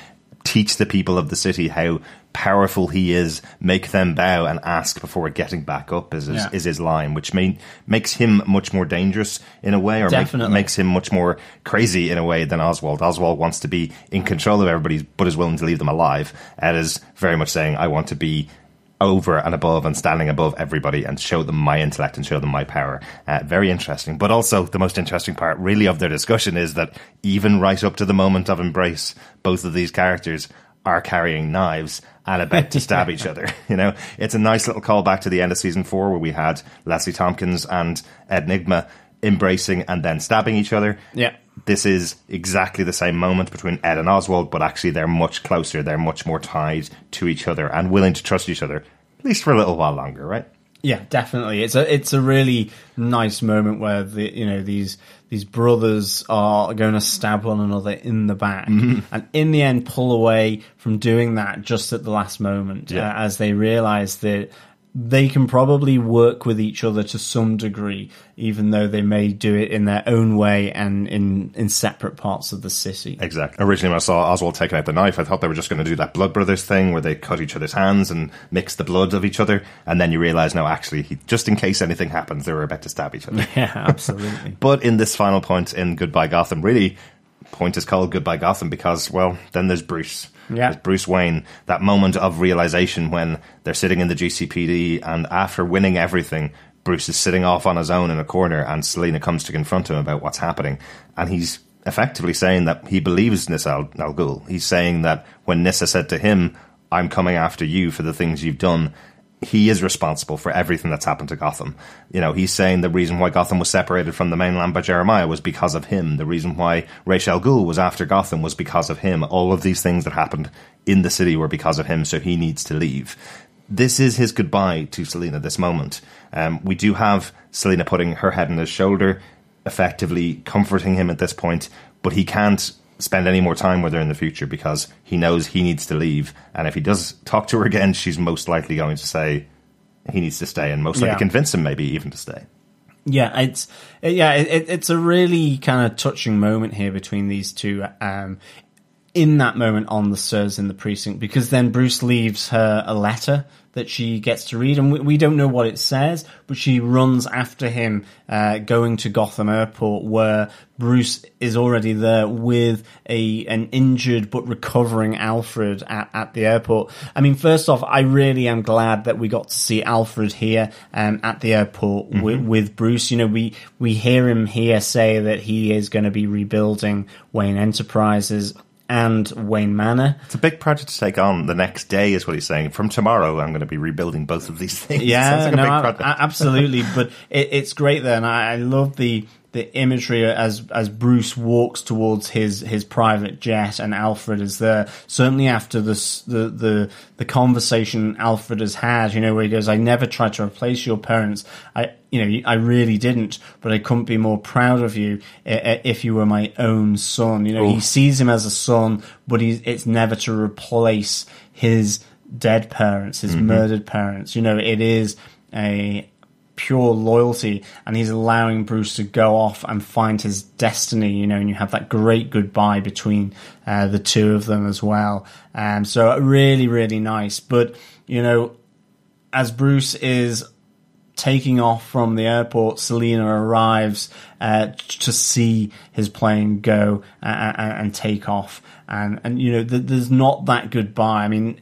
teach the people of the city how powerful he is, make them bow and ask before getting back up is his, Yeah. is his line, which may, makes him much more dangerous in a way, or make, makes him much more crazy in a way than Oswald. Oswald wants to be in control of everybody, but is willing to leave them alive. Ed is very much saying, I want to be over and above and standing above everybody and show them my intellect and show them my power. Uh, very interesting. But also, the most interesting part, really, of their discussion is that even right up to the moment of embrace, both of these characters are carrying knives and about to stab each other. You know, it's a nice little callback to the end of season four where we had Leslie Thompkins and Ed Nygma embracing and then stabbing each other. Yeah. This is exactly the same moment between Ed and Oswald, but actually they're much closer. They're much more tied to each other and willing to trust each other, at least for a little while longer, right? Yeah, definitely. It's a it's a really nice moment where the you know these these brothers are going to stab one another in the back, and in the end pull away from doing that just at the last moment Yeah. uh, as they realize that they can probably work with each other to some degree, even though they may do it in their own way and in in separate parts of the city. Exactly. Originally, when I saw Oswald taking out the knife, I thought they were just going to do that Blood Brothers thing where they cut each other's hands and mix the blood of each other. And then you realize, no, actually, he, just in case anything happens, they were about to stab each other. Yeah, absolutely. But in this final point in Goodbye Gotham, really, point is called Goodbye Gotham because, well, then there's Bruce. Yeah. There's Bruce Wayne. That moment of realization when they're sitting in the GCPD and after winning everything, Bruce is sitting off on his own in a corner and Selina comes to confront him about what's happening. And he's effectively saying that he believes Nyssa Al, Al Ghul. He's saying that when Nyssa said to him, I'm coming after you for the things you've done, he is responsible for everything that's happened to Gotham. You know, he's saying the reason why Gotham was separated from the mainland by Jeremiah was because of him. The reason why Ra's al was after Gotham was because of him. All of these things that happened in the city were because of him, so he needs to leave. This is his goodbye to Selina, this moment. Um, we do have Selina putting her head on his shoulder, effectively comforting him at this point, but he can't spend any more time with her in the future because he knows he needs to leave. And if he does talk to her again, she's most likely going to say he needs to stay and most likely Yeah. convince him maybe even to stay. Yeah, it's yeah, it, it's a really kind of touching moment here between these two. Um, in that moment on the stairs in the precinct, because then Bruce leaves her a letter that she gets to read, and we, we don't know what it says, but she runs after him, uh, going to Gotham Airport, where Bruce is already there with a an injured but recovering Alfred at, at the airport. I mean, first off, I really am glad that we got to see Alfred here um, at the airport with, with Bruce. You know, we we hear him here say that he is going to be rebuilding Wayne Enterprises and Wayne Manor. It's a big project to take on the next day, is what he's saying. From tomorrow, I'm going to be rebuilding both of these things. Yeah, like a no, big project. absolutely. but it, it's great there, and I, I love the the imagery as as Bruce walks towards his his private jet, and Alfred is there. Certainly after this, the the the conversation Alfred has had, you know, where he goes, "I never tried to replace your parents. I." You know, I really didn't, but I couldn't be more proud of you if you were my own son. You know, he sees him as a son, but he's, it's never to replace his dead parents, his mm-hmm. murdered parents. You know, it is a pure loyalty and he's allowing Bruce to go off and find his destiny, you know, and you have that great goodbye between uh, the two of them as well. Um, so really, really nice. But, you know, as Bruce is taking off from the airport, Selina arrives uh, to see his plane go and, and take off. And, and you know, th- there's not that goodbye. I mean,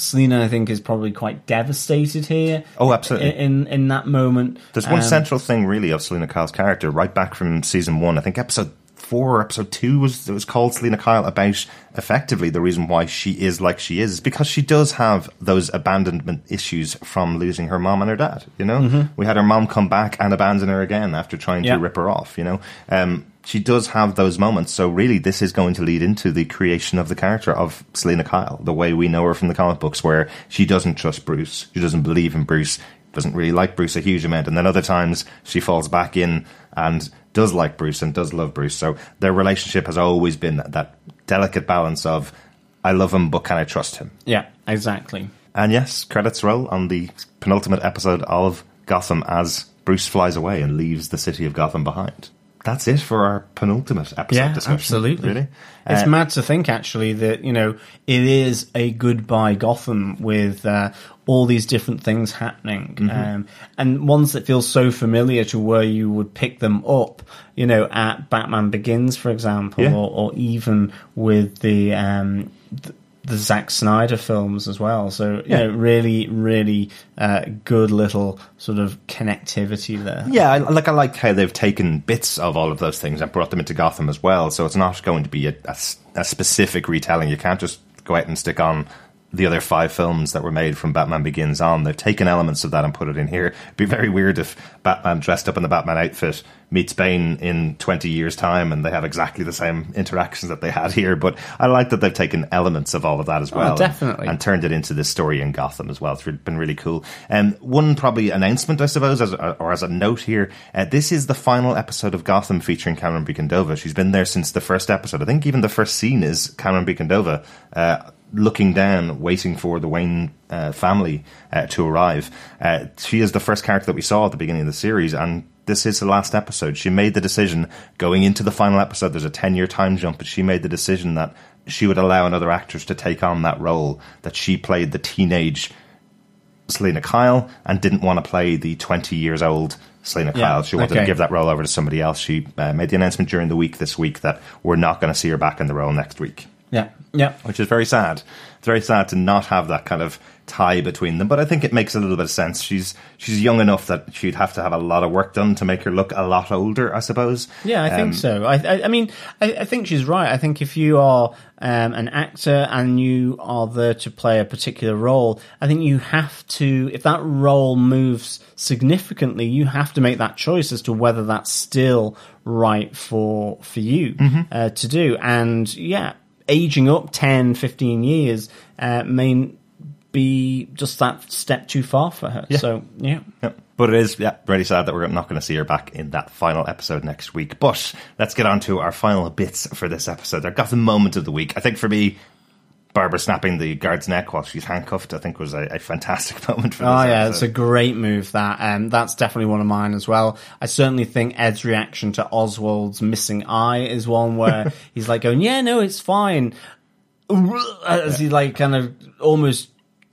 Selina, I think, is probably quite devastated here. Oh, absolutely. In in that moment, There's one Um, central thing, really, of Selina Kyle's character, right back from season one. I think episode four or episode two was it was called Selina Kyle about effectively the reason why she is like she is, is because she does have those abandonment issues from losing her mom and her dad. You know, we had her mom come back and abandon her again after trying Yeah. to rip her off. You know, um, she does have those moments. So really, this is going to lead into the creation of the character of Selina Kyle, the way we know her from the comic books, where she doesn't trust Bruce, she doesn't believe in Bruce, doesn't really like Bruce a huge amount, and then other times she falls back in and does like Bruce and does love Bruce. So their relationship has always been that, that delicate balance of I love him, but can I trust him? Yeah, exactly. And yes, credits roll on the penultimate episode of Gotham as Bruce flies away and leaves the city of Gotham behind. That's it for our penultimate episode Yeah, discussion. absolutely. Really? It's Uh, mad to think, actually, that you know it is a goodbye Gotham with uh, all these different things happening, Mm-hmm. um, and ones that feel so familiar to where you would pick them up. You know, at Batman Begins, for example, Yeah. or, or even with the. Um, th- the Zack Snyder films as well, so you Yeah. know, really, really uh, good little sort of connectivity there. Yeah, I, like I like how they've taken bits of all of those things and brought them into Gotham as well. So it's not going to be a specific retelling. You can't just go out and stick on the other five films that were made from Batman Begins on. They've taken elements of that and put it in here. It'd be very weird if Batman dressed up in the Batman outfit meets Bane in 20 years' time and they have exactly the same interactions that they had here. But I like that they've taken elements of all of that as well. definitely. And, turned it into this story in Gotham as well. It's been really cool. And one probably announcement, I suppose, as or as a note here, uh, this is the final episode of Gotham featuring Camren Bicondova. She's been there since the first episode. I think even the first scene is Camren Bicondova uh, looking down, waiting for the Wayne uh, family uh, to arrive. Uh, she is the first character that we saw at the beginning of the series, and this is the last episode. She made the decision going into the final episode. There's a 10 year time jump, but she made the decision that she would allow another actress to take on that role, that she played the teenage Selina Kyle and didn't want to play the 20 years old Selina Yeah, Kyle. She wanted okay. to give that role over to somebody else. She uh, made the announcement during the week this week that we're not going to see her back in the role next week yeah, yeah. which is very sad. It's very sad to not have that kind of tie between them. But I think it makes a little bit of sense. She's she's young enough that she'd have to have a lot of work done to make her look a lot older, I suppose. Yeah, I Um, think so. I, I, I mean, I, I think she's right. I think if you are um, an actor and you are there to play a particular role, I think you have to, if that role moves significantly, you have to make that choice as to whether that's still right for for you uh, to do. And yeah, aging up 10, 15 years uh, may be just that step too far for her. So yeah. Yep. But it is, yeah, really sad that we're not going to see her back in that final episode next week. But let's get on to our final bits for this episode. I've got the moment of the week. I think for me, Barbara snapping the guard's neck while she's handcuffed, I think was a, a fantastic moment for this Oh yeah, it's a great move. That um, that's definitely one of mine as well. I certainly think Ed's reaction to Oswald's missing eye is one where he's like going, "Yeah, no, it's fine," as he like kind of almost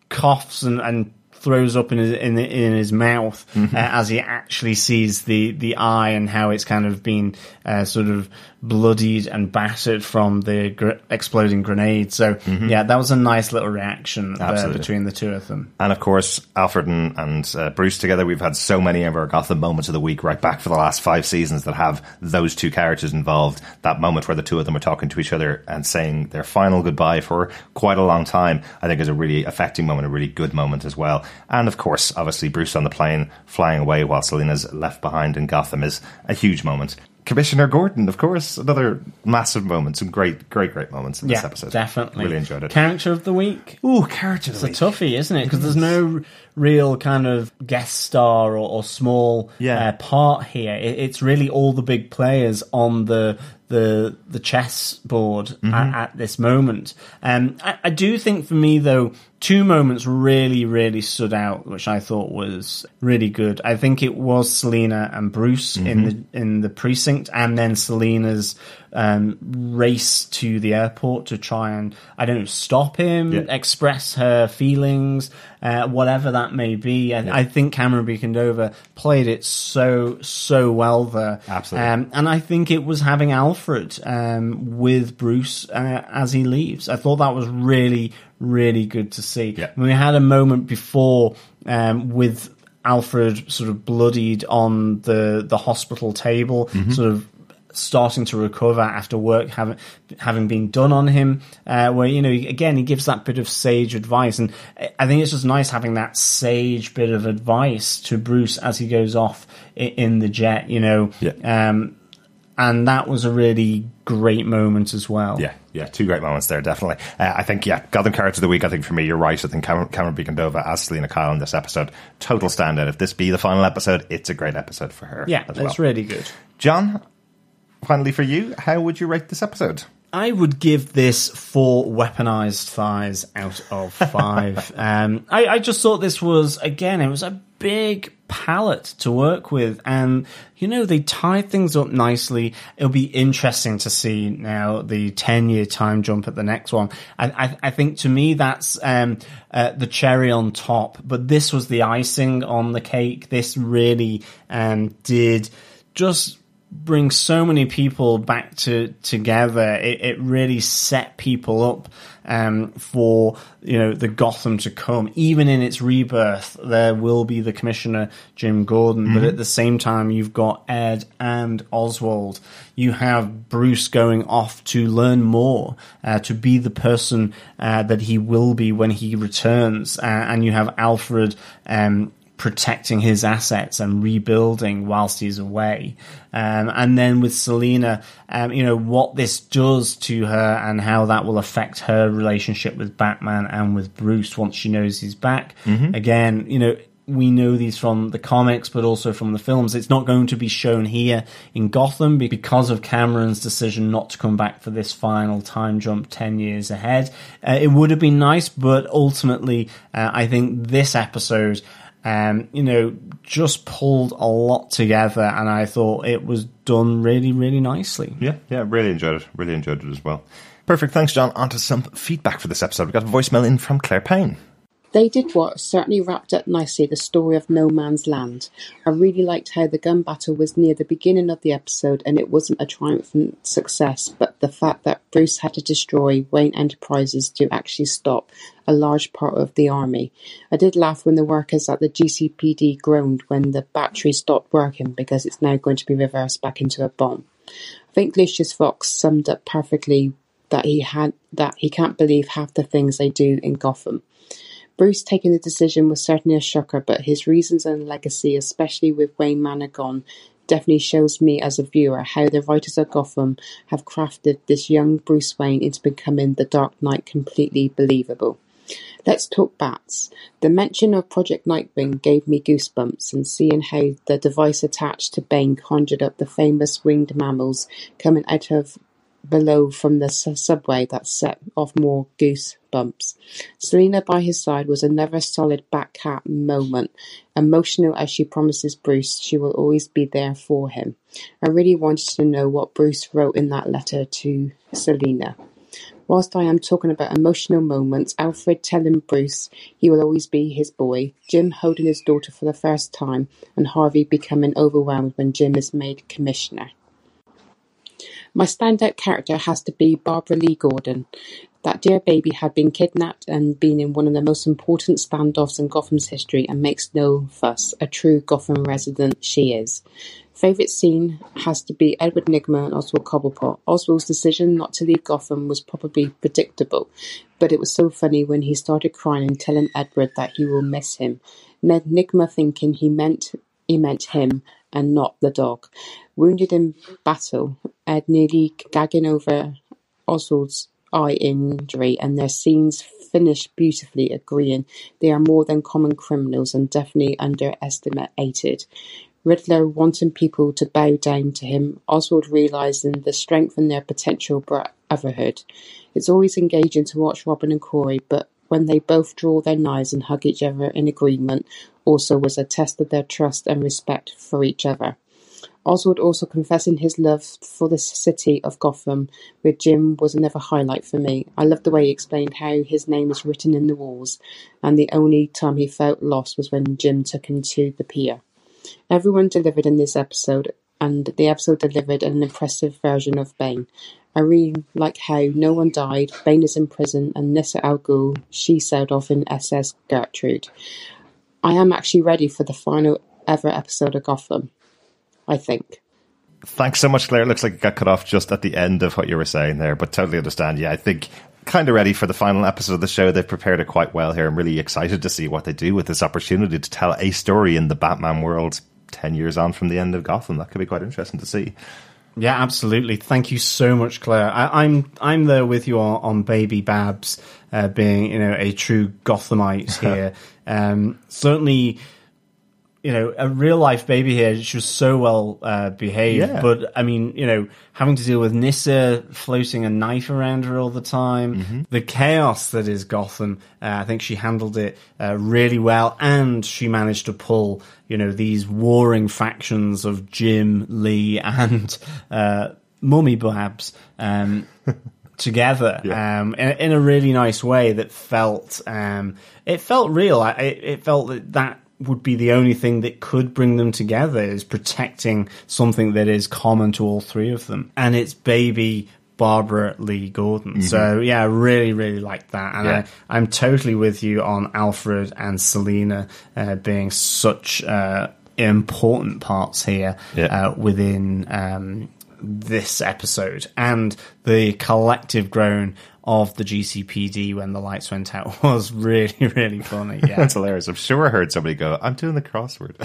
coughs and, and throws up in his in, in his mouth Mm-hmm. uh, as he actually sees the the eye and how it's kind of been uh, sort of bloodied and battered from the gr- exploding grenade. So yeah, that was a nice little reaction Mm-hmm. Between the two of them. And of course, Alfred and, and uh, Bruce together, we've had so many of our Gotham moments of the week right back for the last five seasons that have those two characters involved. That moment where the two of them are talking to each other and saying their final goodbye for quite a long time, I think is a really affecting moment, a really good moment as well. And of course, obviously, Bruce on the plane flying away while Selina's left behind in Gotham is a huge moment. Commissioner Gordon, of course, another massive moment. Some great, great, great moments in this episode. Definitely. Really enjoyed it. Character of the week. Ooh, character of It's the a week. toughie, isn't it? Because there's no real kind of guest star or, or small Yeah. uh, part here. It, it's really all the big players on the the the chess board Mm-hmm. at, at this moment. Um, I, I do think for me though, two moments really really stood out, which I thought was really good. I think it was Selina and Bruce in Mm-hmm. the in the precinct, and then Selina's um, race to the airport to try and I don't know stop him, Yeah. express her feelings, uh, whatever that may be. I, I think Camren Bicondova played it so so well there. Absolutely. Um, and I think it was having Alfred um, with Bruce uh, as he leaves. I thought that was really really good to see. Yeah. We had a moment before um, with Alfred sort of bloodied on the the hospital table, Mm-hmm. sort of starting to recover after work having having been done on him. Uh, where you know again he gives that bit of sage advice, and I think it's just nice having that sage bit of advice to Bruce as he goes off in the jet. You know, Yeah. um, and that was a really great moment as well. Yeah, yeah, two great moments there, definitely. Uh, I think, yeah, Gotham Character of the Week, I think for me, you're right. I think Cameron, Cameron as Selina Kyle in this episode, total standout. If this be the final episode, it's a great episode for her. yeah, that's well. really good. John, finally for you, how would you rate this episode? I would give this four weaponized thighs out of five. um, I, I just thought this was, again, it was a big palette to work with. And, you know, they tie things up nicely. It'll be interesting to see now the 10 year time jump at the next one. I, I, I think to me that's um, uh, the cherry on top. But this was the icing on the cake. This really um, did just bring so many people back to together. It, it really set people up um, for you know the Gotham to come. Even in its rebirth, there will be the Commissioner Jim Gordon, but at the same time, you've got Ed and Oswald. You have Bruce going off to learn more, uh, to be the person uh, that he will be when he returns, uh, and you have Alfred. Um, protecting his assets and rebuilding whilst he's away. Um, and then with Selina, um, you know, what this does to her and how that will affect her relationship with Batman and with Bruce once she knows he's back. Again, you know, we know these from the comics, but also from the films. It's not going to be shown here in Gotham because of Cameron's decision not to come back for this final time jump 10 years ahead. Uh, it would have been nice, but ultimately, uh, I think this episode, um, you know, just pulled a lot together, and I thought it was done really, really nicely. Yeah, yeah, really enjoyed it. Really enjoyed it as well. Perfect. Thanks, John. On to some feedback for this episode. We got a voicemail in from Claire Payne. They did what certainly wrapped up nicely the story of No Man's Land. I really liked how the gun battle was near the beginning of the episode and it wasn't a triumphant success, but the fact that Bruce had to destroy Wayne Enterprises to actually stop a large part of the army. I did laugh when the workers at the GCPD groaned when the battery stopped working because it's now going to be reversed back into a bomb. I think Lucius Fox summed up perfectly that he had that he can't believe half the things they do in Gotham. Bruce taking the decision was certainly a shocker, but his reasons and legacy, especially with Wayne Manor gone, definitely shows me as a viewer how the writers of Gotham have crafted this young Bruce Wayne into becoming the Dark Knight completely believable. Let's talk bats. The mention of Project Nightwing gave me goosebumps, and seeing how the device attached to Bane conjured up the famous winged mammals coming out of below from the subway that set off more goosebumps. Selina by his side was another solid Batcat moment, emotional as she promises Bruce she will always be there for him. I really wanted to know what Bruce wrote in that letter to Selina. Whilst I am talking about emotional moments, Alfred telling Bruce he will always be his boy, Jim holding his daughter for the first time, and Harvey becoming overwhelmed when Jim is made commissioner. My standout character has to be Barbara Lee Gordon. That dear baby had been kidnapped and been in one of the most important standoffs in Gotham's history and makes no fuss. A true Gotham resident she is. Favourite scene has to be Edward Nygma and Oswald Cobblepot. Oswald's decision not to leave Gotham was probably predictable, but it was so funny when he started crying and telling Edward that he will miss him. Ned Nygma thinking he meant he meant him and not the dog. Wounded in battle, Ed nearly gagging over Oswald's eye injury, and their scenes finish beautifully, agreeing they are more than common criminals and definitely underestimated. Riddler wanting people to bow down to him, Oswald realizing the strength in their potential brotherhood. It's always engaging to watch Robin and Cory, but when they both draw their knives and hug each other in agreement also was a test of their trust and respect for each other. Oswald also confessing his love for the city of Gotham with Jim was another highlight for me. I loved the way he explained how his name is written in the walls, and the only time he felt lost was when Jim took him to the pier. Everyone delivered in this episode, and the episode delivered an impressive version of Bane. I really like how no one died, Bane is in prison, and Nyssa Al Ghul, she sailed off in SS Gertrude. I am actually ready for the final ever episode of Gotham. I think. Thanks so much, Claire. It looks like it got cut off just at the end of what you were saying there, but totally understand. Yeah, I think kind of ready for the final episode of the show. They've prepared it quite well here. I'm really excited to see what they do with this opportunity to tell a story in the Batman world 10 years on from the end of Gotham. That could be quite interesting to see. Yeah, absolutely. Thank you so much, Claire. I, am I'm, I'm there with you on, on Baby Babs uh, being you know a true Gothamite here. um, certainly you know, a real life baby here. She was so well uh, behaved, yeah. but I mean, you know, having to deal with Nyssa floating a knife around her all the time, mm-hmm. the chaos that is Gotham. Uh, I think she handled it uh, really well, and she managed to pull, you know, these warring factions of Jim, Lee, and uh, Mummy Babs. Um, together yeah. um, in, in, a really nice way that felt um, it felt real. it, it felt that that would be the only thing that could bring them together is protecting something that is common to all three of them. And it's baby Barbara Lee Gordon. Mm-hmm. So yeah, I really, really like that. And yeah. I, am totally with you on Alfred and Selina uh, being such uh, important parts here yeah. uh, within um, this episode and the collective groan of the GCPD when the lights went out was really, really funny. Yeah. That's hilarious. I'm sure I heard somebody go, I'm doing the crossword.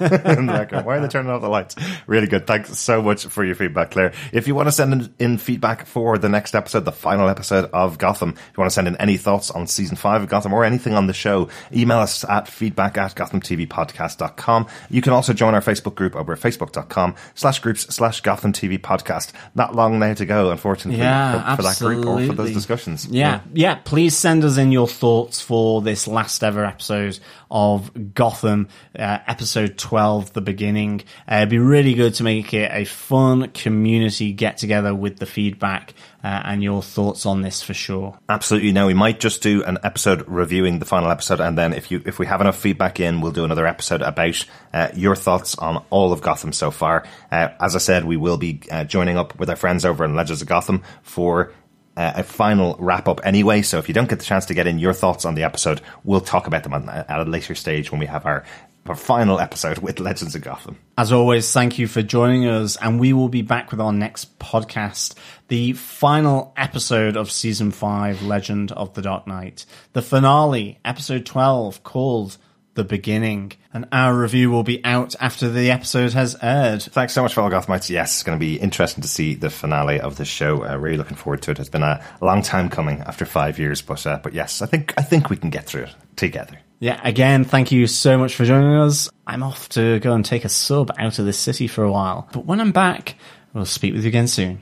and Why are they turning off the lights? Really good. Thanks so much for your feedback, Claire. If you want to send in, in feedback for the next episode, the final episode of Gotham, if you want to send in any thoughts on season five of Gotham or anything on the show, email us at feedback at gothamtvpodcast.com. You can also join our Facebook group over at facebook.com slash groups slash Gotham TV podcast. Not long now to go, unfortunately, yeah, for, for that group or for those discussions. Yeah, yeah. Please send us in your thoughts for this last ever episode of Gotham, uh, episode 12, The Beginning. Uh, it'd be really good to make it a fun community get together with the feedback uh, and your thoughts on this for sure. Absolutely. Now we might just do an episode reviewing the final episode, and then if you if we have enough feedback in, we'll do another episode about uh, your thoughts on all of Gotham so far. Uh, as I said, we will be uh, joining up with our friends over in Legends of Gotham for uh, a final wrap up anyway. So if you don't get the chance to get in your thoughts on the episode, we'll talk about them on, at a later stage when we have our, our final episode with Legends of Gotham. As always, thank you for joining us, and we will be back with our next podcast, the final episode of season five, Legend of the Dark Knight, the finale, episode 12, called The Beginning. And our review will be out after the episode has aired. Thanks so much for all Gothamites. Yes, it's going to be interesting to see the finale of this show. Uh, really looking forward to it. It's been a long time coming after five years, but uh, but yes, I think I think we can get through it together. Yeah, again, thank you so much for joining us. I'm off to go and take a sub out of this city for a while. But when I'm back, we'll speak with you again soon.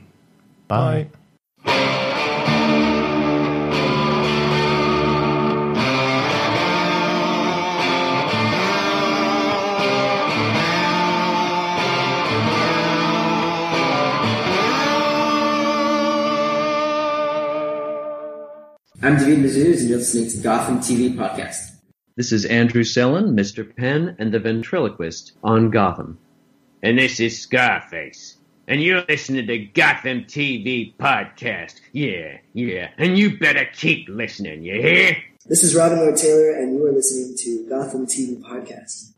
Bye. I'm David Mazouz, and you're listening to Gotham TV Podcast. This is Andrew Sellon, Mr. Penn, and the ventriloquist on Gotham. And this is Scarface. And you're listening to Gotham TV Podcast. Yeah, yeah. And you better keep listening, you hear? This is Robin Lord Taylor, and you are listening to Gotham TV Podcast.